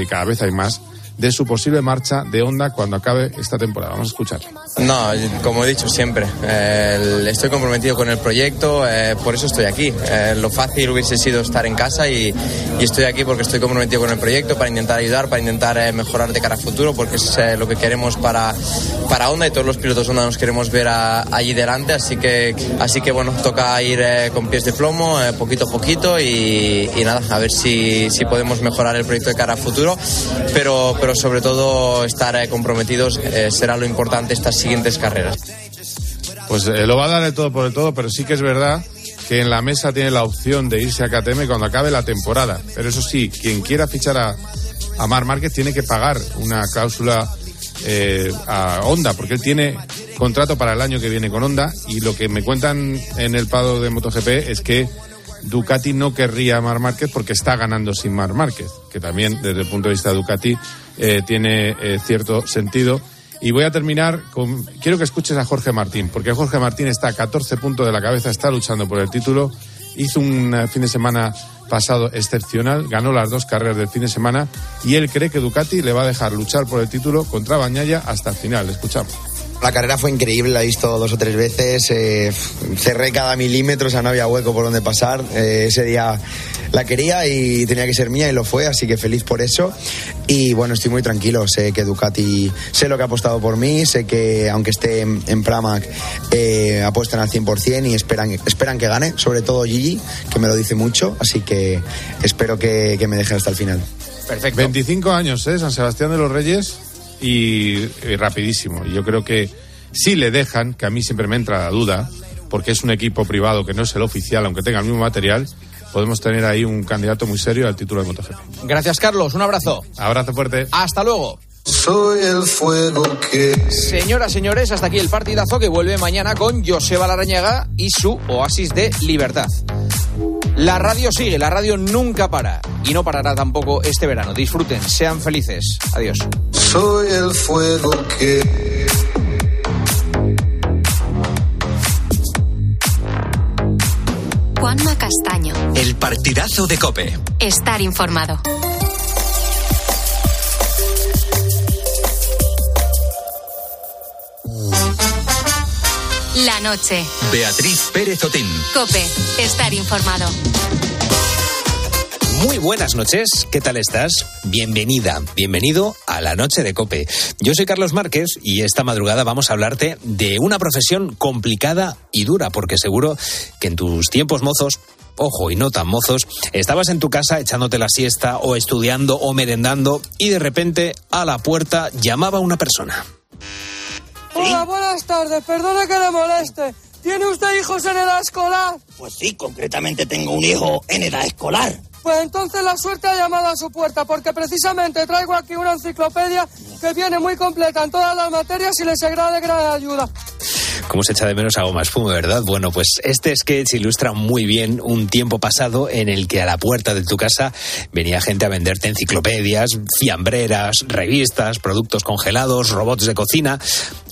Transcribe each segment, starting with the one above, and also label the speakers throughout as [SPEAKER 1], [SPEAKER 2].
[SPEAKER 1] que cada vez hay más, de su posible marcha de Honda cuando acabe esta temporada. Vamos a escuchar.
[SPEAKER 2] No, como he dicho siempre, eh, estoy comprometido con el proyecto, eh, por eso estoy aquí. Eh, lo fácil hubiese sido estar en casa y, y, estoy aquí porque estoy comprometido con el proyecto para intentar ayudar, para intentar mejorar de cara a futuro, porque es lo que queremos para, para Honda y todos los pilotos Honda nos queremos ver a, allí delante. Así que, así que bueno, toca ir con pies de plomo, poquito a poquito y, y, nada, a ver si, si podemos mejorar el proyecto de cara a futuro. Pero, pero sobre todo estar eh, comprometidos eh, será lo importante estas siguientes carreras.
[SPEAKER 1] Pues eh, lo va a dar de todo por el todo, pero sí que es verdad que en la mesa tiene la opción de irse a KTM cuando acabe la temporada. Pero eso sí, quien quiera fichar a, a Mar Márquez tiene que pagar una cláusula a Honda, porque él tiene contrato para el año que viene con Honda y lo que me cuentan en el Pado de MotoGP es que Ducati no querría a Mar Márquez porque está ganando sin Mar Márquez, que también desde el punto de vista de Ducati eh, tiene eh, cierto sentido. Y voy a terminar con. Quiero que escuches a Jorge Martín, porque Jorge Martín está a 14 puntos de la cabeza, está luchando por el título. Hizo un eh, fin de semana pasado excepcional, ganó las dos carreras del fin de semana y él cree que Ducati le va a dejar luchar por el título contra Bañaya hasta el final. Escuchamos.
[SPEAKER 3] La carrera fue increíble, la he visto dos o tres veces. Eh, cerré cada milímetro, o sea, no había hueco por donde pasar. Eh, ese día la quería y tenía que ser mía y lo fue, así que feliz por eso. Y bueno, estoy muy tranquilo. Sé que Ducati, sé lo que ha apostado por mí, sé que aunque esté en, Pramac, eh, apuestan al 100% y esperan, esperan que gane, sobre todo Gigi, que me lo dice mucho, así que espero que, que me deje hasta el final.
[SPEAKER 1] Perfecto. 25 años, ¿eh? San Sebastián de los Reyes y, rapidísimo. Y yo creo que si le dejan, que a mí siempre me entra la duda, porque es un equipo privado que no es el oficial, aunque tenga el mismo material, podemos tener ahí un candidato muy serio al título de MotoGP.
[SPEAKER 4] Gracias, Carlos. Un abrazo.
[SPEAKER 1] Abrazo fuerte.
[SPEAKER 4] Hasta luego.
[SPEAKER 5] Soy el fuego que.
[SPEAKER 4] Señoras, señores, hasta aquí el partidazo que vuelve mañana con Joseba Larañaga y su oasis de libertad. La radio sigue, la radio nunca para y no parará tampoco este verano. Disfruten, sean felices. Adiós.
[SPEAKER 5] Soy el fuego que...
[SPEAKER 6] Juanma Castaño.
[SPEAKER 7] El partidazo de Cope.
[SPEAKER 6] Estar informado. La noche.
[SPEAKER 7] Beatriz Pérez Otín.
[SPEAKER 6] Cope. Estar informado.
[SPEAKER 8] Muy buenas noches, ¿qué tal estás? Bienvenida, bienvenido a la noche de Cope. Yo soy Carlos Márquez y esta madrugada vamos a hablarte de una profesión complicada y dura, porque seguro que en tus tiempos mozos ojo, y no tan mozos, estabas en tu casa echándote la siesta o estudiando o merendando y de repente a la puerta llamaba una persona.
[SPEAKER 9] Hola, buenas tardes, perdone que le moleste. ¿Tiene usted hijos en edad escolar?
[SPEAKER 10] Pues sí, concretamente tengo un hijo en edad escolar.
[SPEAKER 9] Pues entonces la suerte ha llamado a su puerta, porque precisamente traigo aquí una enciclopedia que viene muy completa en todas las materias y les será de gran ayuda.
[SPEAKER 8] ¿Cómo se echa de menos algo más fumo, verdad? Bueno, pues este sketch ilustra muy bien un tiempo pasado en el que a la puerta de tu casa venía gente a venderte enciclopedias, fiambreras, revistas, productos congelados, robots de cocina.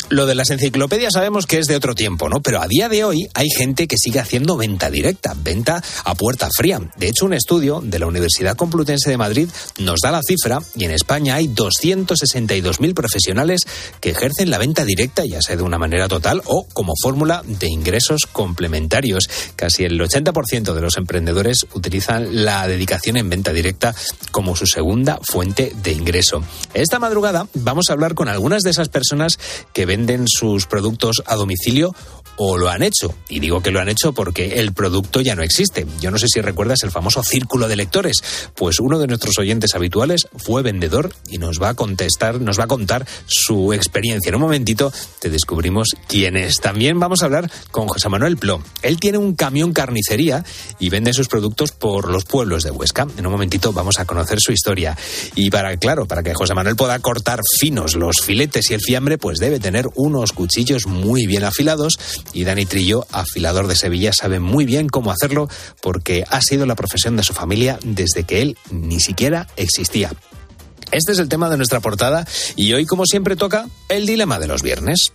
[SPEAKER 8] Lo de las enciclopedias sabemos que es de otro tiempo, ¿no? Pero a día de hoy hay gente que sigue haciendo venta directa, venta a puerta fría. De hecho, un estudio de la Universidad Complutense de Madrid nos da la cifra y en España hay 262.000 profesionales que ejercen la venta directa, ya sea de una manera total o como fórmula de ingresos complementarios. Casi el 80% de los emprendedores utilizan la dedicación en venta directa como su segunda fuente de ingreso. Esta madrugada vamos a hablar con algunas de esas personas que venden sus productos a domicilio o lo han hecho. Y digo que lo han hecho porque el producto ya no existe. Yo no sé si recuerdas el famoso círculo de lectores. Pues uno de nuestros oyentes habituales fue vendedor y nos va a contestar, nos va a contar su experiencia. En un momentito te descubrimos quién es. También vamos a hablar con José Manuel Plo. Él tiene un camión carnicería y vende sus productos por los pueblos de Huesca. En un momentito vamos a conocer su historia. Y para, claro, para que José Manuel pueda cortar finos los filetes y el fiambre, pues debe tener unos cuchillos muy bien afilados y Dani Trillo, afilador de Sevilla, sabe muy bien cómo hacerlo porque ha sido la profesión de su familia desde que él ni siquiera existía. Este es el tema de nuestra portada y hoy, como siempre, toca el dilema de los viernes.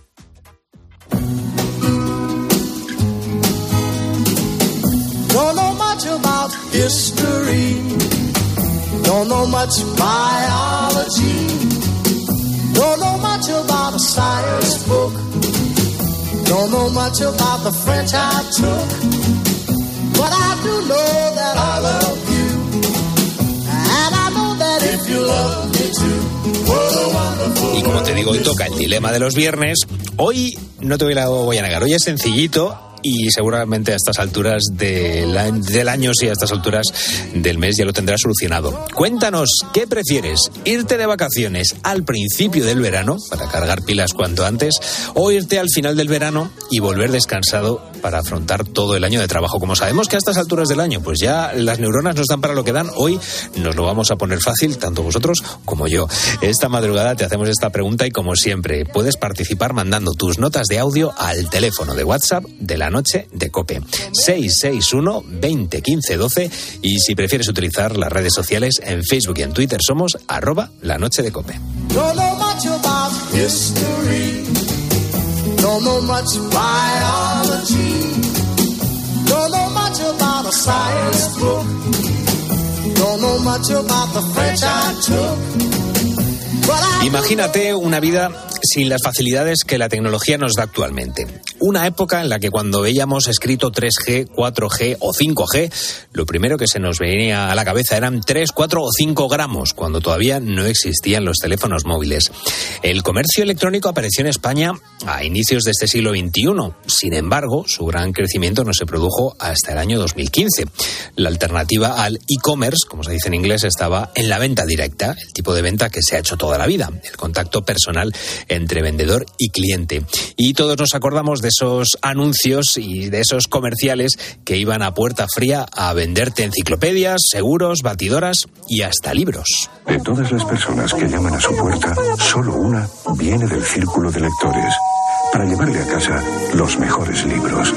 [SPEAKER 5] Don't know much about the French I took. But I do know that I love you. And I know that if you love me too, what a wonderful
[SPEAKER 8] Y como te digo, hoy toca el dilema de los viernes. Hoy no te voy a, voy a negar, hoy es sencillito. Y seguramente a estas alturas del, del año, sí, a estas alturas del mes ya lo tendrás solucionado. Cuéntanos, ¿qué prefieres? ¿Irte de vacaciones al principio del verano, para cargar pilas cuanto antes, o irte al final del verano y volver descansado para afrontar todo el año de trabajo? Como sabemos que a estas alturas del año, pues ya las neuronas nos dan para lo que dan, hoy nos lo vamos a poner fácil, tanto vosotros como yo. Esta madrugada te hacemos esta pregunta y como siempre, puedes participar mandando tus notas de audio al teléfono de WhatsApp de la noche de Cope. 661 20 15 12 y si prefieres utilizar las redes sociales en Facebook y en Twitter somos arroba la noche de Cope. Imagínate una vida sin las facilidades que la tecnología nos da actualmente. Una época en la que cuando veíamos escrito 3G, 4G o 5G, lo primero que se nos venía a la cabeza eran 3, 4 o 5 gramos, cuando todavía no existían los teléfonos móviles. El comercio electrónico apareció en España a inicios de este siglo XXI. Sin embargo, su gran crecimiento no se produjo hasta el año 2015. La alternativa al e-commerce, como se dice en inglés, estaba en la venta directa, el tipo de venta que se ha hecho toda la vida, el contacto personal entre vendedor y cliente. Y todos nos acordamos de esos anuncios y de esos comerciales que iban a puerta fría a venderte enciclopedias, seguros, batidoras y hasta libros.
[SPEAKER 11] De todas las personas que llaman a su puerta, solo una viene del círculo de lectores para llevarle a casa los mejores libros.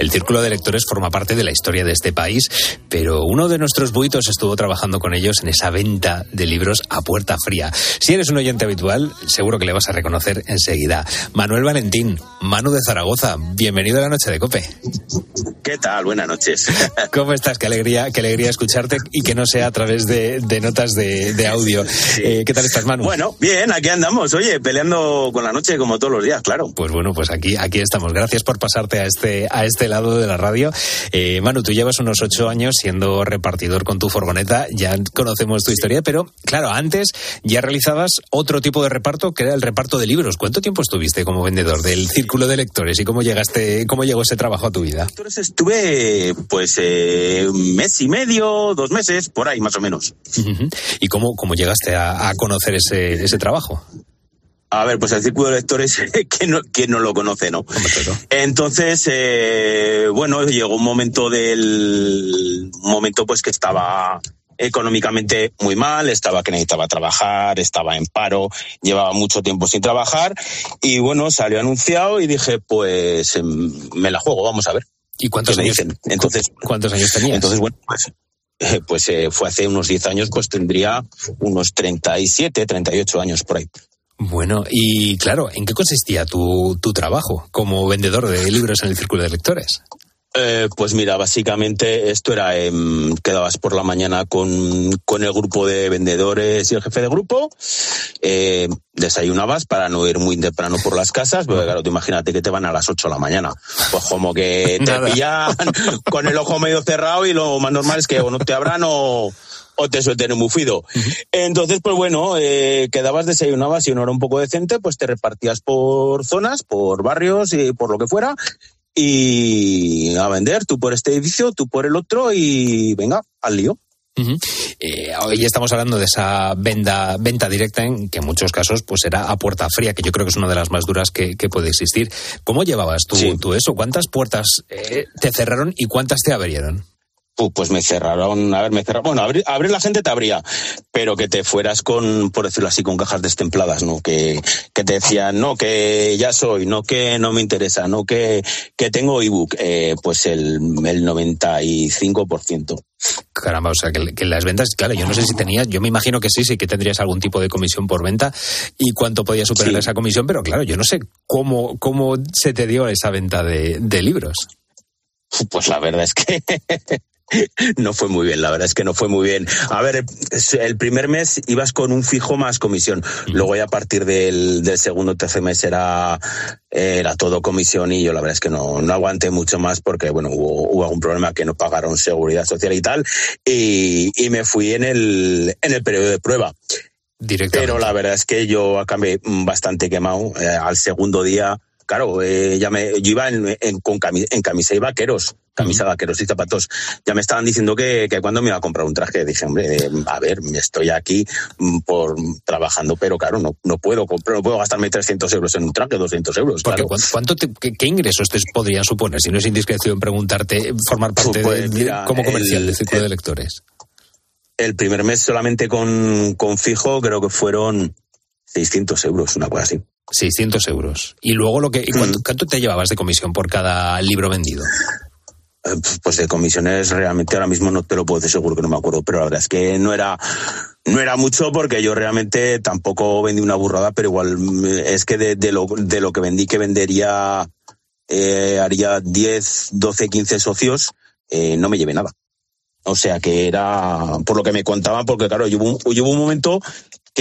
[SPEAKER 8] El Círculo de Lectores forma parte de la historia de este país, pero uno de nuestros buitos estuvo trabajando con ellos en esa venta de libros a puerta fría. Si eres un oyente habitual, seguro que le vas a reconocer enseguida. Manuel Valentín, Manu de Zaragoza, bienvenido a la noche de Cope.
[SPEAKER 12] ¿Qué tal? Buenas noches.
[SPEAKER 8] ¿Cómo estás? Qué alegría, qué alegría escucharte y que no sea a través de, de notas de, de audio. Eh, ¿Qué tal estás, Manu?
[SPEAKER 12] Bueno, bien, aquí andamos, oye, peleando con la noche como todos los días, claro.
[SPEAKER 8] Pues bueno, pues aquí, aquí estamos. Gracias por pasarte a este, a este lado de la radio. Eh, Manu, tú llevas unos ocho años siendo repartidor con tu furgoneta, ya conocemos tu historia, pero claro, antes ya realizabas otro tipo de reparto que era el reparto de libros. ¿Cuánto tiempo estuviste como vendedor del círculo de lectores y cómo llegaste, cómo llegó ese trabajo a tu vida?
[SPEAKER 12] Entonces estuve, pues, eh, un mes y medio, dos meses, por ahí más o menos.
[SPEAKER 8] ¿Y cómo, cómo llegaste a, a conocer ese, ese trabajo?
[SPEAKER 12] A ver, pues el círculo de lectores, que no, ¿quién no lo conoce, no? Entonces, eh, bueno, llegó un momento del, un momento pues que estaba económicamente muy mal, estaba que necesitaba trabajar, estaba en paro, llevaba mucho tiempo sin trabajar y bueno, salió anunciado y dije, pues em, me la juego, vamos a ver.
[SPEAKER 8] ¿Y cuántos
[SPEAKER 12] ¿Qué me
[SPEAKER 8] años,
[SPEAKER 12] dicen? Entonces,
[SPEAKER 8] cuántos años tenías?
[SPEAKER 12] entonces bueno, pues, eh, pues eh, fue hace unos 10 años, pues tendría unos 37, 38 años por ahí.
[SPEAKER 8] Bueno, y claro, ¿en qué consistía tu, tu trabajo como vendedor de libros en el círculo de lectores?
[SPEAKER 12] Eh, pues mira, básicamente esto era, em, quedabas por la mañana con, con el grupo de vendedores y el jefe de grupo, eh, desayunabas para no ir muy temprano por las casas, porque claro, tú imagínate que te van a las 8 de la mañana, pues como que te pillan con el ojo medio cerrado y lo más normal es que o no te abran o, o te suelten un bufido. Entonces, pues bueno, eh, quedabas, desayunabas y no era un poco decente, pues te repartías por zonas, por barrios y por lo que fuera, y a vender, tú por este edificio, tú por el otro y venga, al lío.
[SPEAKER 8] Ujú. Eh, hoy estamos hablando de esa venta, venta directa en que en muchos casos pues era a puerta fría, que yo creo que es una de las más duras que, que puede existir. ¿Cómo llevabas tú, tú eso? ¿Cuántas puertas eh, te cerraron y cuántas te abrieron?
[SPEAKER 12] Pu- Pues me cerraron, a ver, me cerraron. Bueno, abrir, abrir la gente te abría, pero que te fueras con, por decirlo así, con cajas destempladas, ¿no? Que, que te decían, no, que ya soy, no, que no me interesa, no, que, que tengo ebook. Eh, pues el, el 95%.
[SPEAKER 8] Caramba, o sea, que, que las ventas, claro, yo no sé si tenías, yo me imagino que sí, sí que tendrías algún tipo de comisión por venta y cuánto podía superar
[SPEAKER 12] Sí.
[SPEAKER 8] esa comisión, pero claro, yo no sé cómo, cómo se te dio esa venta de, de libros.
[SPEAKER 12] Pues la verdad es que no fue muy bien, la verdad es que no fue muy bien. A ver, el primer mes ibas con un fijo más comisión, luego ya a partir del, del segundo tercer mes era, era todo comisión y yo la verdad es que no, no aguanté mucho más porque, bueno, hubo, hubo algún problema que no pagaron seguridad social y tal y, y me fui en el, en el periodo de prueba. Pero la verdad es que yo acabé bastante quemado. Eh, al segundo día, claro, eh, ya me, yo iba en, en, con camisa, en camisa y vaqueros, camisa, vaqueros y zapatos. Ya me estaban diciendo que, que cuando me iba a comprar un traje, dije, hombre, eh, a ver, estoy aquí mm, por trabajando, pero claro, no, no puedo comprar, no puedo gastarme 300 euros en un traje, 200 euros.
[SPEAKER 8] Porque
[SPEAKER 12] claro.
[SPEAKER 8] ¿cuánto, te- qué, qué ingresos te podrían suponer, si no es indiscreción preguntarte, formar parte
[SPEAKER 12] Pues
[SPEAKER 8] de-
[SPEAKER 12] mira,
[SPEAKER 8] como comercial
[SPEAKER 12] el-
[SPEAKER 8] del círculo de lectores?
[SPEAKER 12] El primer mes solamente con, con fijo creo que fueron 600 euros, una cosa así.
[SPEAKER 8] 600 euros. Y luego lo que, ¿y cuánto, cuánto te llevabas de comisión por cada libro vendido?
[SPEAKER 12] Eh, Pues de comisiones realmente ahora mismo no te lo puedo decir seguro que no me acuerdo, pero la verdad es que no era no era mucho porque yo realmente tampoco vendí una burrada, pero igual mm, es que de, de lo, de lo que vendí que vendería eh, haría 10, 12, 15 socios, eh, no me llevé nada. O sea que era por lo que me contaban, porque claro, yo hubo, un, yo hubo un momento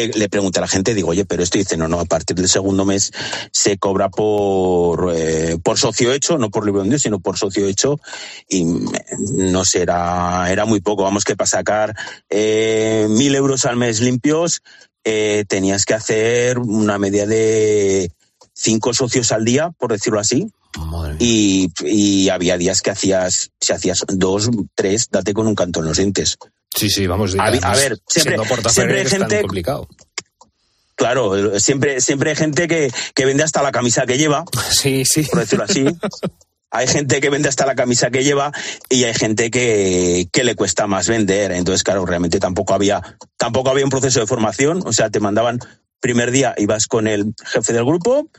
[SPEAKER 12] que le pregunté a la gente, digo, oye, pero esto dice, no, no, a partir del segundo mes se cobra por, eh, por socio hecho, no por libro vendido, sino por socio hecho, y no sé, era, era muy poco. Vamos que para sacar eh, mil euros al mes limpios, eh, tenías que hacer una media de cinco socios al día, por decirlo así. Y, y había días que hacías, si hacías dos, tres, date con un canto en los dientes.
[SPEAKER 8] Sí, sí, vamos.
[SPEAKER 12] A,
[SPEAKER 8] además,
[SPEAKER 12] a ver, siempre, siempre hay gente.
[SPEAKER 8] complicado.
[SPEAKER 12] Claro, siempre, siempre hay gente que, que vende hasta la camisa que lleva.
[SPEAKER 8] Sí, sí.
[SPEAKER 12] Por decirlo así. Hay gente que vende hasta la camisa que lleva y hay gente que, que le cuesta más vender. Entonces, claro, realmente tampoco había, tampoco había un proceso de formación. O sea, te mandaban primer día, ibas con el jefe del grupo,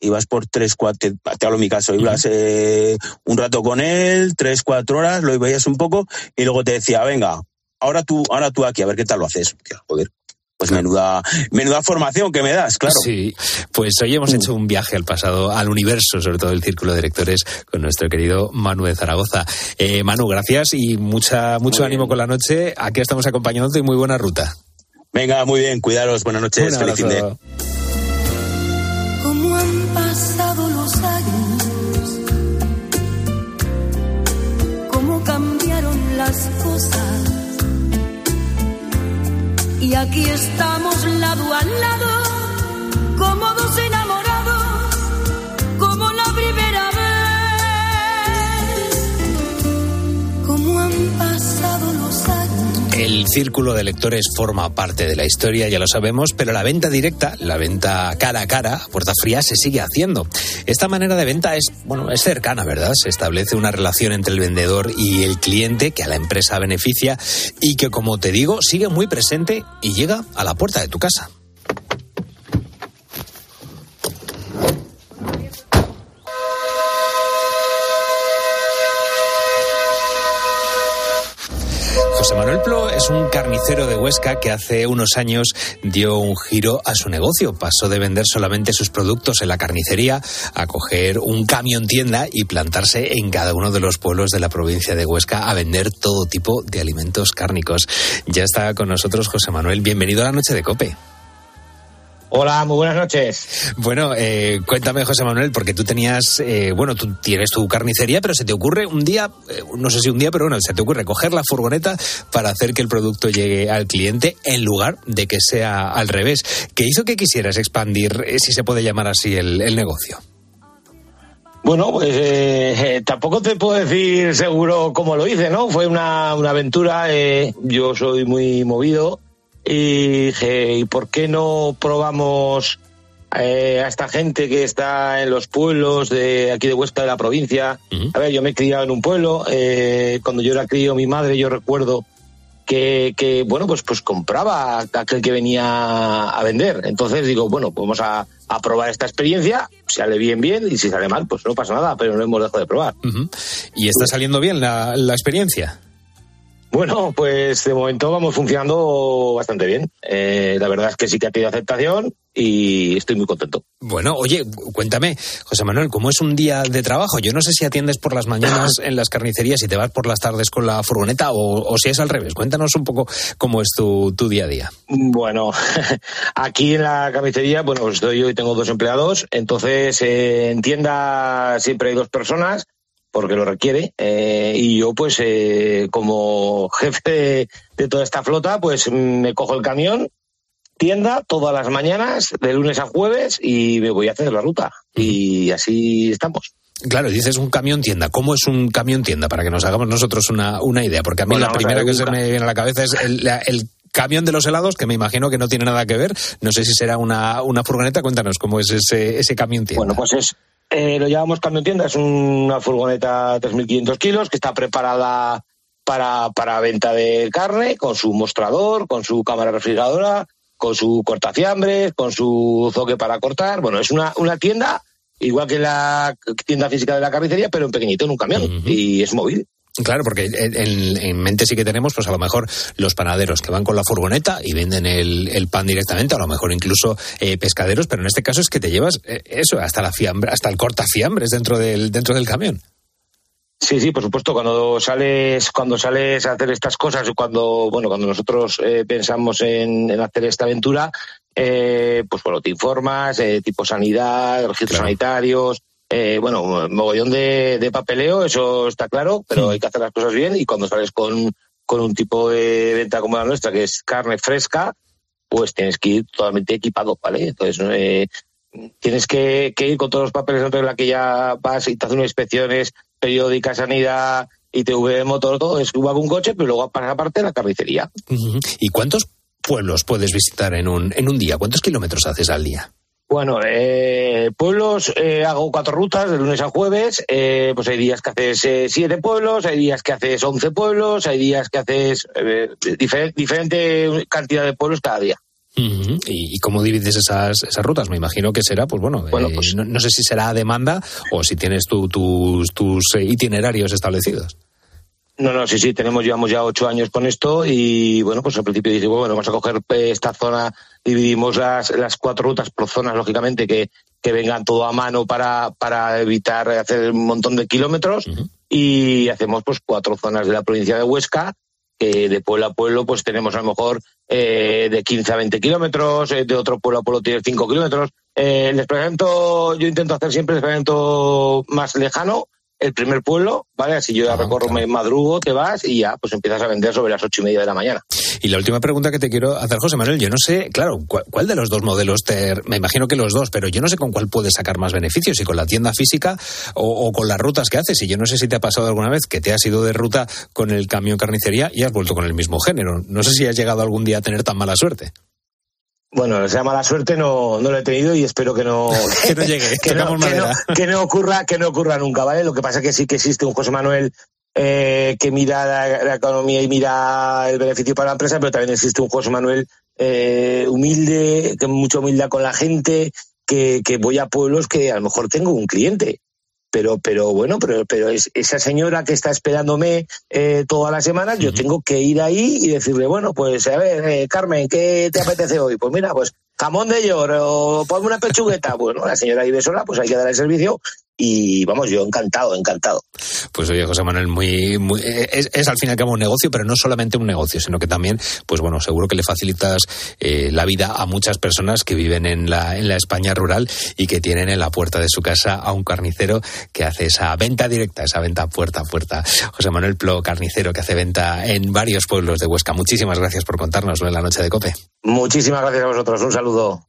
[SPEAKER 12] ibas por tres, cuatro, te, te hablo en mi caso, ibas eh, un rato con él, tres, cuatro horas, lo veías un poco y luego te decía, venga, ahora tú, ahora tú aquí, a ver qué tal lo haces. Joder. Pues menuda, menuda formación que me das, claro.
[SPEAKER 8] Sí, pues hoy hemos hecho un viaje al pasado, al universo, sobre todo el círculo de lectores, con nuestro querido Manu de Zaragoza. Eh, Manu, gracias y mucha, mucho ánimo con la noche. Aquí estamos acompañándote y muy buena ruta.
[SPEAKER 12] Venga, muy bien, cuidaros, buenas noches, feliz fin de.
[SPEAKER 5] Y aquí estamos lado a lado, como
[SPEAKER 8] El círculo de lectores forma parte de la historia, ya lo sabemos, pero la venta directa, la venta cara a cara, a puerta fría, se sigue haciendo. Esta manera de venta es, bueno, es cercana, ¿verdad? Se establece una relación entre el vendedor y el cliente que a la empresa beneficia y que, como te digo, sigue muy presente y llega a la puerta de tu casa. José Manuel Plo es un carnicero de Huesca que hace unos años dio un giro a su negocio. Pasó de vender solamente sus productos en la carnicería a coger un camión tienda y plantarse en cada uno de los pueblos de la provincia de Huesca a vender todo tipo de alimentos cárnicos. Ya está con nosotros José Manuel. Bienvenido a la noche de Cope.
[SPEAKER 13] Hola, muy buenas noches.
[SPEAKER 8] Bueno, eh, cuéntame, José Manuel, porque tú tenías, eh, bueno, tú tienes tu carnicería, pero se te ocurre un día, eh, no sé si un día, pero bueno, se te ocurre coger la furgoneta para hacer que el producto llegue al cliente en lugar de que sea al revés. ¿Qué hizo que quisieras expandir, eh, si se puede llamar así, el, el negocio?
[SPEAKER 13] Bueno, pues eh, eh, tampoco te puedo decir seguro cómo lo hice, ¿no? Fue una, una aventura, eh, yo soy muy movido y dije, ¿y por qué no probamos eh, a esta gente que está en los pueblos de aquí de Huesca de la provincia? A ver, yo me he criado en un pueblo, eh, cuando yo era crío mi madre, yo recuerdo que, que, bueno, pues, pues compraba a aquel que venía a vender. Entonces digo, bueno, pues vamos a, a probar esta experiencia, sale bien, bien, y si sale mal, pues no pasa nada, pero no hemos dejado de probar.
[SPEAKER 8] ¿Y está saliendo bien la, la experiencia?
[SPEAKER 13] Bueno, pues de momento vamos funcionando bastante bien. Eh, la verdad es que sí que ha tenido aceptación y estoy muy contento.
[SPEAKER 8] Bueno, oye, cuéntame, José Manuel, ¿cómo es un día de trabajo? Yo no sé si atiendes por las mañanas en las carnicerías y te vas por las tardes con la furgoneta o, o si es al revés. Cuéntanos un poco cómo es tu, tu día a día.
[SPEAKER 13] Bueno, aquí en la carnicería, bueno, pues estoy yo y tengo dos empleados. Entonces, eh, en tienda siempre hay dos personas porque lo requiere. eh, y yo, pues, eh, como jefe de, de toda esta flota, pues me cojo el camión, tienda, todas las mañanas, de lunes a jueves, y me voy a hacer la ruta. Y así estamos.
[SPEAKER 8] Claro, dices un camión tienda. ¿Cómo es un camión tienda? Para que nos hagamos nosotros una, una idea. Porque a mí
[SPEAKER 13] Bueno,
[SPEAKER 8] la primera que se me viene a la cabeza es el, el camión de los helados, que me imagino que no tiene nada que ver. No sé si será una, una furgoneta. Cuéntanos cómo es ese, ese camión tienda.
[SPEAKER 13] Bueno, pues es, eh, lo llamamos camión tienda, es una furgoneta de 3.500 kilos que está preparada para, para venta de carne, con su mostrador, con su cámara refrigeradora, con su cortafiambres, con su zoque para cortar. Bueno, es una, una tienda igual que la tienda física de la carnicería, pero en pequeñito, en un camión, y es móvil.
[SPEAKER 8] Claro, porque en, en- en mente sí que tenemos, pues a lo mejor los panaderos que van con la furgoneta y venden el, el pan directamente, a lo mejor incluso eh, pescaderos, pero en este caso es que te llevas eh, eso, hasta la fiambre, hasta el cortafiambres dentro del, dentro del camión.
[SPEAKER 13] Sí, sí, por supuesto. Cuando sales, cuando sales a hacer estas cosas, o cuando, bueno, cuando nosotros eh, pensamos en, en hacer esta aventura, eh, pues bueno, te informas, eh, tipo sanidad, registros sanitarios, eh, bueno, mogollón de, de papeleo, eso está claro, pero hay que hacer las cosas bien y cuando sales con, con un tipo de venta como la nuestra, que es carne fresca, pues tienes que ir totalmente equipado, ¿vale? Entonces, eh, tienes que, que ir con todos los papeles en regla que ya vas y te hacen inspecciones periódicas, sanidad, ITV, motor, todo, es igual un coche, pero luego pasas aparte la carnicería.
[SPEAKER 8] ¿Y cuántos pueblos puedes visitar en un, en un día? ¿Cuántos kilómetros haces al día?
[SPEAKER 13] Bueno, eh, pueblos, eh, hago cuatro rutas de lunes a jueves. eh, pues hay días que haces eh, siete pueblos, hay días que haces once pueblos, hay días que haces eh, difer- diferente cantidad de pueblos cada día.
[SPEAKER 8] ¿Y, y cómo divides esas, esas rutas? Me imagino que será, pues bueno, eh, no, no sé si será a demanda o si tienes tu- tus, tus itinerarios establecidos.
[SPEAKER 13] No, no, sí, sí, tenemos, llevamos ya ocho años con esto y bueno, pues al principio dije, bueno, vamos a coger eh, esta zona, dividimos las, las cuatro rutas por zonas, lógicamente, que, que vengan todo a mano para, para evitar hacer un montón de kilómetros y hacemos pues cuatro zonas de la provincia de Huesca, que de pueblo a pueblo pues tenemos a lo mejor eh, de 15 a 20 kilómetros, eh, de otro pueblo a pueblo tiene 5 kilómetros. Eh, el desplazamiento, yo intento hacer siempre el desplazamiento más lejano, el primer pueblo, ¿vale? Así yo ya recorro, me madrugo, te vas y ya pues empiezas a vender sobre las ocho y media de la mañana.
[SPEAKER 8] Y la última pregunta que te quiero hacer, José Manuel, yo no sé, claro, ¿cuál, cuál de los dos modelos te, me imagino que los dos, pero yo no sé con cuál puedes sacar más beneficios, si con la tienda física o, o con las rutas que haces. Y yo no sé si te ha pasado alguna vez que te has ido de ruta con el camión carnicería y has vuelto con el mismo género. No sé si has llegado algún día a tener tan mala suerte.
[SPEAKER 13] Bueno, esa mala suerte no, no lo he tenido y espero que no,
[SPEAKER 8] Que no llegue,
[SPEAKER 13] que, no, que, no,
[SPEAKER 8] madera.
[SPEAKER 13] que no ocurra, que no ocurra nunca, ¿vale? Lo que pasa es que sí que existe un José Manuel eh, que mira la, la economía y mira el beneficio para la empresa, pero también existe un José Manuel eh, humilde, que mucha humildad con la gente, que, que voy a pueblos que a lo mejor tengo un cliente. Pero, pero bueno, pero, pero es, esa señora que está esperándome eh, todas las semanas, yo tengo que ir ahí y decirle, bueno, pues a ver, eh, Carmen, ¿qué te apetece hoy? Pues mira, pues jamón de york o ponme una pechugueta. Bueno, la señora vive sola, pues hay que dar el servicio y vamos, yo encantado, encantado.
[SPEAKER 8] Pues oye, José Manuel, muy, muy es, es al fin y al cabo un negocio, pero no solamente un negocio, sino que también, pues bueno, seguro que le facilitas eh, la vida a muchas personas que viven en la, en la España rural y que tienen en la puerta de su casa a un carnicero que hace esa venta directa, esa venta puerta a puerta. José Manuel Plo, carnicero que hace venta en varios pueblos de Huesca. Muchísimas gracias por contárnoslo en la noche de Cope.
[SPEAKER 13] Muchísimas gracias a vosotros, un saludo.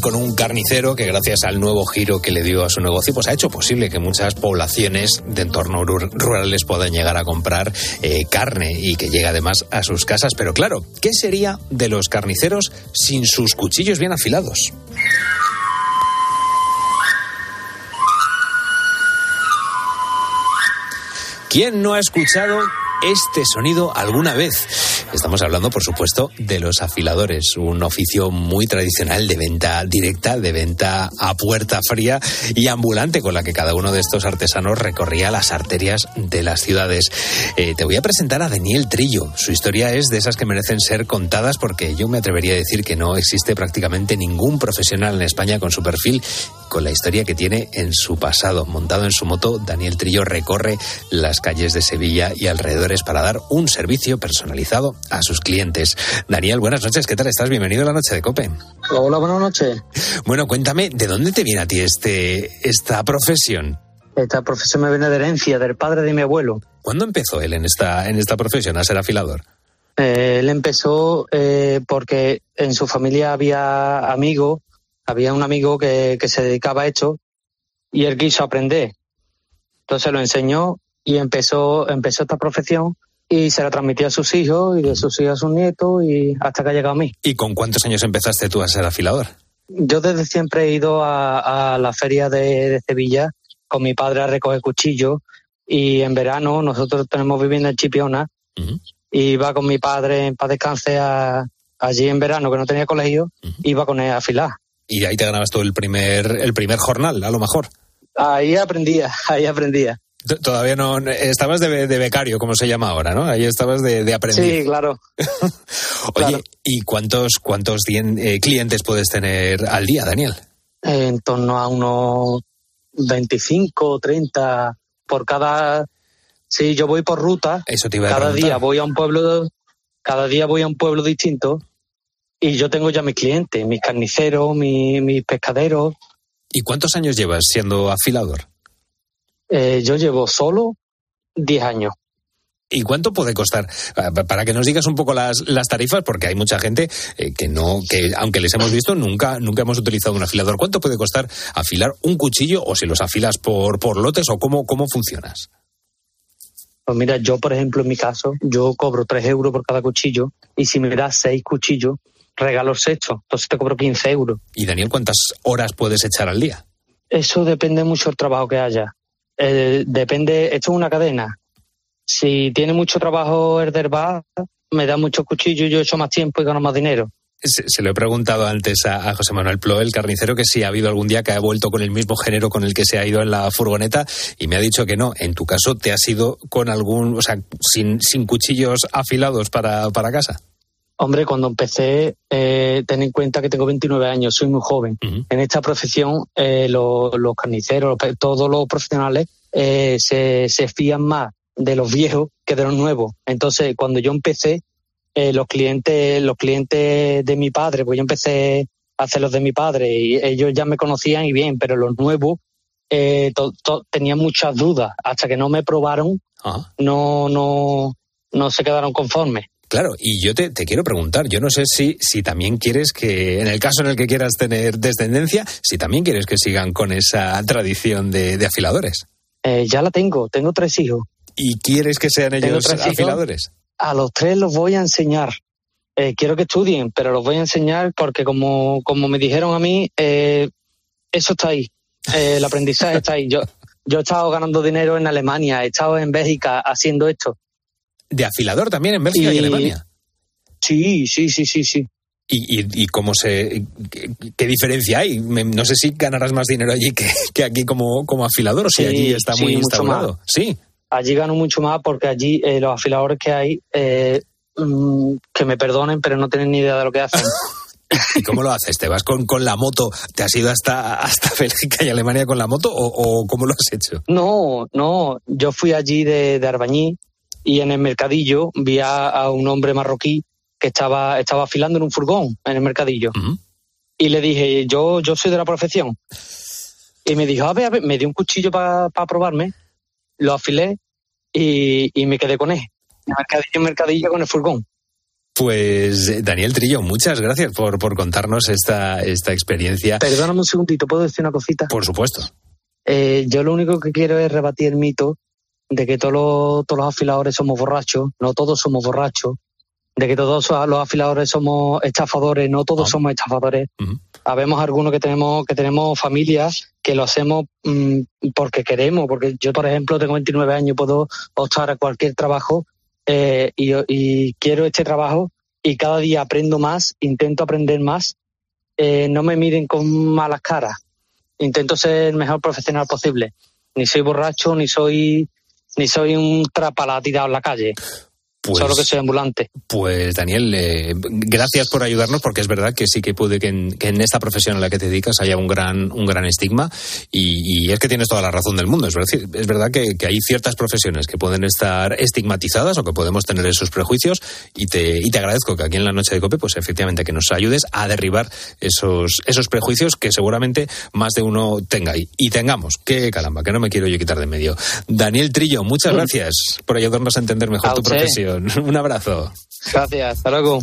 [SPEAKER 8] Con un carnicero que gracias al nuevo giro que le dio a su negocio, pues ha hecho posible que muchas poblaciones de entornos rur- rurales puedan llegar a comprar eh, carne y que llegue además a sus casas. Pero claro, ¿qué sería de los carniceros sin sus cuchillos bien afilados? ¿Quién no ha escuchado este sonido alguna vez? Estamos hablando, por supuesto, de los afiladores, un oficio muy tradicional de venta directa, de venta a puerta fría y ambulante, con la que cada uno de estos artesanos recorría las arterias de las ciudades. Eh, te voy a presentar a Daniel Trillo. Su historia es de esas que merecen ser contadas porque yo me atrevería a decir que no existe prácticamente ningún profesional en España con su perfil con la historia que tiene en su pasado. Montado en su moto, Daniel Trillo recorre las calles de Sevilla y alrededores para dar un servicio personalizado a sus clientes. Daniel, buenas noches, ¿qué tal estás? Bienvenido a la noche de Cope.
[SPEAKER 14] Hola, buenas noches.
[SPEAKER 8] Bueno, cuéntame, ¿de dónde te viene a ti este, esta profesión?
[SPEAKER 14] Esta profesión me viene de herencia, del padre de mi abuelo.
[SPEAKER 8] ¿Cuándo empezó él en esta, en esta profesión, a ser afilador?
[SPEAKER 14] Eh, él empezó eh, porque en su familia había amigos, había un amigo que, que se dedicaba a esto y él quiso aprender. Entonces lo enseñó y empezó, empezó esta profesión y se la transmitió a sus hijos y de sus hijos a sus nietos y hasta que ha llegado a mí.
[SPEAKER 8] ¿Y con cuántos años empezaste tú a ser afilador?
[SPEAKER 14] Yo desde siempre he ido a, a la feria de, de Sevilla con mi padre a recoger cuchillos y en verano nosotros tenemos vivienda en Chipiona y iba con mi padre en paz descanse a- allí en verano que no tenía colegio, iba con él a afilar.
[SPEAKER 8] Y ahí te ganabas tú el primer, el primer jornal, a lo mejor.
[SPEAKER 14] Ahí aprendía, ahí aprendía.
[SPEAKER 8] Todavía no, estabas de, de becario, como se llama ahora, ¿no? Ahí estabas de, de aprendiz.
[SPEAKER 14] Sí, claro.
[SPEAKER 8] Oye, ¿y cuántos, cuántos dien- eh, clientes puedes tener al día, Daniel?
[SPEAKER 14] En torno a unos 25, 30 por cada... Sí, yo voy por ruta.
[SPEAKER 8] Eso te iba a
[SPEAKER 14] Cada
[SPEAKER 8] preguntar.
[SPEAKER 14] día voy a un pueblo, cada día voy a un pueblo distinto y yo tengo ya mis clientes, mis carniceros, mi- mis pescaderos.
[SPEAKER 8] ¿Y cuántos años llevas siendo afilador?
[SPEAKER 14] Eh, yo llevo solo 10 años.
[SPEAKER 8] ¿Y cuánto puede costar? Pa- Para que nos digas un poco las, las tarifas, porque hay mucha gente eh, que no, que aunque les hemos visto, nunca, nunca hemos utilizado un afilador. ¿Cuánto puede costar afilar un cuchillo o si los afilas por, por lotes o cómo, cómo funcionas?
[SPEAKER 14] Pues mira, yo por ejemplo en mi caso, yo cobro 3 euros por cada cuchillo y si me das 6 cuchillos, regalo el sexto, entonces te cobro 15 euros.
[SPEAKER 8] Y Daniel, ¿cuántas horas puedes echar al día?
[SPEAKER 14] Eso depende mucho del trabajo que haya. Eh, depende, esto es una cadena. Si tiene mucho trabajo el del bar, me da muchos cuchillos, yo echo más tiempo y gano más dinero.
[SPEAKER 8] Se, se lo he preguntado antes a, a José Manuel Plo, el carnicero, que si ha habido algún día que ha vuelto con el mismo género con el que se ha ido en la furgoneta y me ha dicho que no. En tu caso, ¿te has ido con algún, o sea, sin, sin cuchillos afilados para, para casa?
[SPEAKER 14] Hombre, cuando empecé, eh, ten en cuenta que tengo 29 años, soy muy joven. En esta profesión, eh, los, los carniceros, los todos los profesionales, eh, se, se fían más de los viejos que de los nuevos. Entonces, cuando yo empecé, eh, los clientes, los clientes de mi padre, pues yo empecé a hacer los de mi padre y ellos ya me conocían y bien, pero los nuevos eh, to- to- tenían muchas dudas. Hasta que no me probaron, no, no, no se quedaron conformes.
[SPEAKER 8] Claro, y yo te, te quiero preguntar, yo no sé si, si también quieres que, en el caso en el que quieras tener descendencia, si también quieres que sigan con esa tradición de, de afiladores.
[SPEAKER 14] Eh, ya la tengo, tengo tres hijos.
[SPEAKER 8] ¿Y quieres que sean ellos afiladores?
[SPEAKER 14] A los tres los voy a enseñar. Eh, quiero que estudien, pero los voy a enseñar porque como, como me dijeron a mí, eh, eso está ahí. Eh, el aprendizaje está ahí. Yo, yo he estado ganando dinero en Alemania, he estado en Bélgica haciendo esto.
[SPEAKER 8] ¿De afilador también en Bélgica y,
[SPEAKER 14] Y-
[SPEAKER 8] Alemania?
[SPEAKER 14] Sí, sí, sí, sí, sí.
[SPEAKER 8] ¿Y, y, y cómo se, qué, qué diferencia hay? Me- no sé si ganarás más dinero allí que, que aquí como, como afilador o si
[SPEAKER 14] Sí,
[SPEAKER 8] allí está
[SPEAKER 14] sí,
[SPEAKER 8] muy instaurado. Sí.
[SPEAKER 14] Allí gano mucho más porque allí eh, los afiladores que hay, eh, mm, que me perdonen, pero no tienen ni idea de lo que hacen.
[SPEAKER 8] ¿Y cómo lo haces? ¿Te vas con, con la moto? ¿Te has ido hasta, hasta Bélgica y Alemania con la moto o, o cómo lo has hecho?
[SPEAKER 14] No, no, yo fui allí de, de Arbañí y en el mercadillo vi a, a un hombre marroquí que estaba, estaba afilando en un furgón en el mercadillo. Y le dije, yo, yo soy de la profesión. Y me dijo, a ver, a ver, me dio un cuchillo para probarme, lo afilé y, y me quedé con él. Mercadillo, mercadillo con el furgón.
[SPEAKER 8] Pues eh, Daniel Trillo, muchas gracias por, por contarnos esta, esta experiencia.
[SPEAKER 14] Perdóname un segundito, ¿puedo decir una cosita?
[SPEAKER 8] Por supuesto.
[SPEAKER 14] Eh, yo lo único que quiero es rebatir el mito de que todos los, todos los afiladores somos borrachos, no todos somos borrachos, de que todos los afiladores somos estafadores, no todos somos estafadores. Habemos algunos que tenemos que tenemos familias que lo hacemos mm, porque queremos, porque yo, por ejemplo, tengo 29 años, puedo optar a cualquier trabajo eh, y, y quiero este trabajo y cada día aprendo más, intento aprender más. Eh, no me miren con malas caras. Intento ser el mejor profesional posible. Ni soy borracho, ni soy ni soy un trapala tirado en la calle.
[SPEAKER 8] Pues-
[SPEAKER 14] Solo que soy ambulante.
[SPEAKER 8] Pues Daniel, eh, gracias por ayudarnos porque es verdad que sí que puede que en, que en esta profesión a la que te dedicas haya un gran, un gran estigma y, y es que tienes toda la razón del mundo. Es verdad, es verdad que, que hay ciertas profesiones que pueden estar estigmatizadas o que podemos tener esos prejuicios y te, y te agradezco que aquí en la noche de COPE pues efectivamente que nos ayudes a derribar esos, esos prejuicios que seguramente más de uno tenga y, y tengamos. Que caramba, que no me quiero yo quitar de medio. Daniel Trillo, muchas gracias por ayudarnos a entender mejor
[SPEAKER 14] A
[SPEAKER 8] tu
[SPEAKER 14] usted.
[SPEAKER 8] Un abrazo.
[SPEAKER 14] Gracias, hasta luego.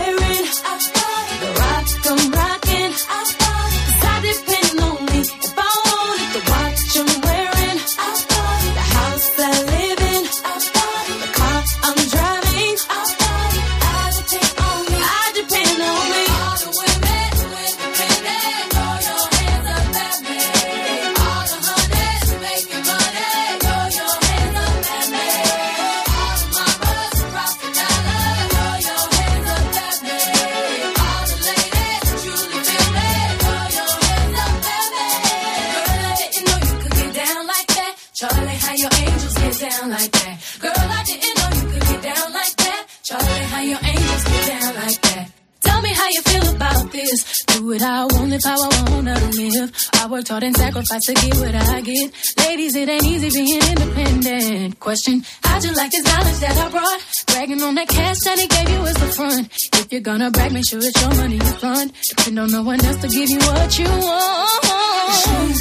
[SPEAKER 15] and sacrificed to get what I get. Ladies, it ain't easy being independent. Question, how'd you like this knowledge that I brought? Bragging on that cash that he gave you is the front. If you're gonna brag, make sure it's your money you fund. Depend on no one else to give you what you want.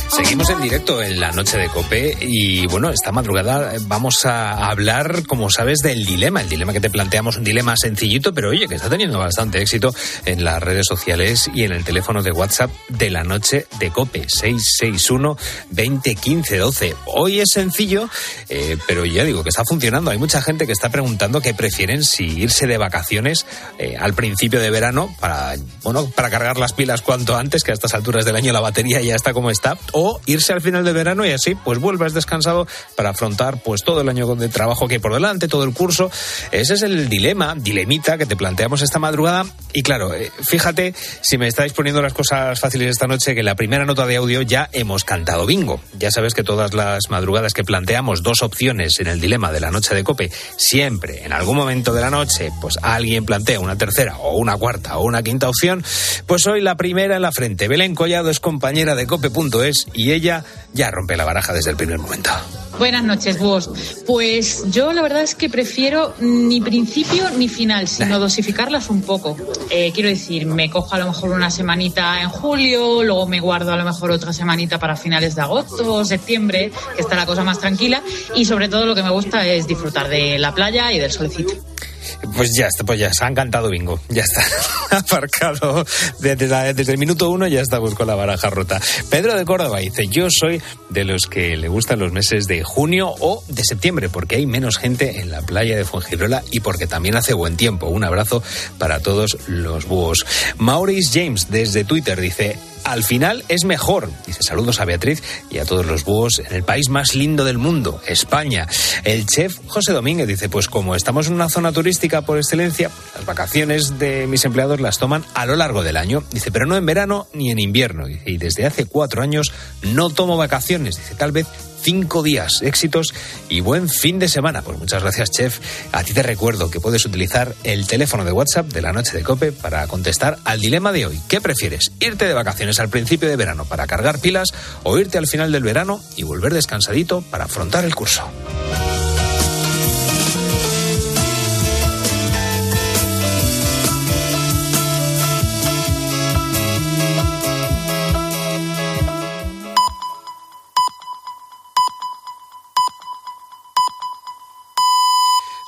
[SPEAKER 8] Seguimos en directo en la noche de Cope y bueno, esta madrugada vamos a hablar, como sabes, del dilema. El dilema que te planteamos, un dilema sencillito, pero oye, que está teniendo bastante éxito en las redes sociales y en el teléfono de WhatsApp de la noche de Cope, 661 2015 12. Hoy es sencillo, eh, pero ya digo que está funcionando. Hay mucha gente que está preguntando qué prefieren si irse de vacaciones eh, al principio de verano para, bueno, para cargar las pilas cuanto antes, que a estas alturas del año la batería ya está como está, o irse al final de verano y así pues vuelvas descansado para afrontar pues todo el año de trabajo que hay por delante, todo el curso. Ese es el dilema, dilemita que te planteamos esta madrugada. Y claro, eh, fíjate si me estáis poniendo las cosas fáciles esta noche que en la primera nota de audio ya hemos cantado bingo. Ya sabes que todas las madrugadas que planteamos dos opciones en el dilema de la noche de cope, siempre en algún momento de la noche, pues alguien plantea una tercera o una cuarta o una quinta opción, pues hoy la primera en la frente. Belén Collado es compañera de cope.es y ella ya rompe la baraja desde el primer momento.
[SPEAKER 16] Buenas noches, vos. Pues yo la verdad es que prefiero ni principio ni final, sino dosificarlas un poco. Eh, quiero decir, me cojo a lo mejor una semanita en julio, luego me guardo a lo mejor otra semanita para finales de agosto o septiembre, que está la cosa más tranquila. Y sobre todo lo que me gusta es disfrutar de la playa y del solecito.
[SPEAKER 8] Pues ya está, pues ya se han cantado bingo, ya está aparcado desde, desde el minuto uno ya estamos con la baraja rota. Pedro de Córdoba dice, yo soy de los que le gustan los meses de junio o de septiembre porque hay menos gente en la playa de Fuengirola y porque también hace buen tiempo. Un abrazo para todos los búhos. Maurice James desde Twitter dice, al final es mejor. Dice saludos a Beatriz y a todos los búhos en el país más lindo del mundo, España. El chef José Domínguez dice, pues como estamos en una zona turística por excelencia, las vacaciones de mis empleados las toman a lo largo del año. Dice, pero no en verano ni en invierno. Dice, y desde hace cuatro años no tomo vacaciones. Dice, tal vez cinco días. Éxitos y buen fin de semana. Pues muchas gracias, chef. A ti te recuerdo que puedes utilizar el teléfono de WhatsApp de la noche de Cope para contestar al dilema de hoy. ¿Qué prefieres? ¿Irte de vacaciones al principio de verano para cargar pilas o irte al final del verano y volver descansadito para afrontar el curso?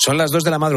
[SPEAKER 8] Son las 2 de la madrugada.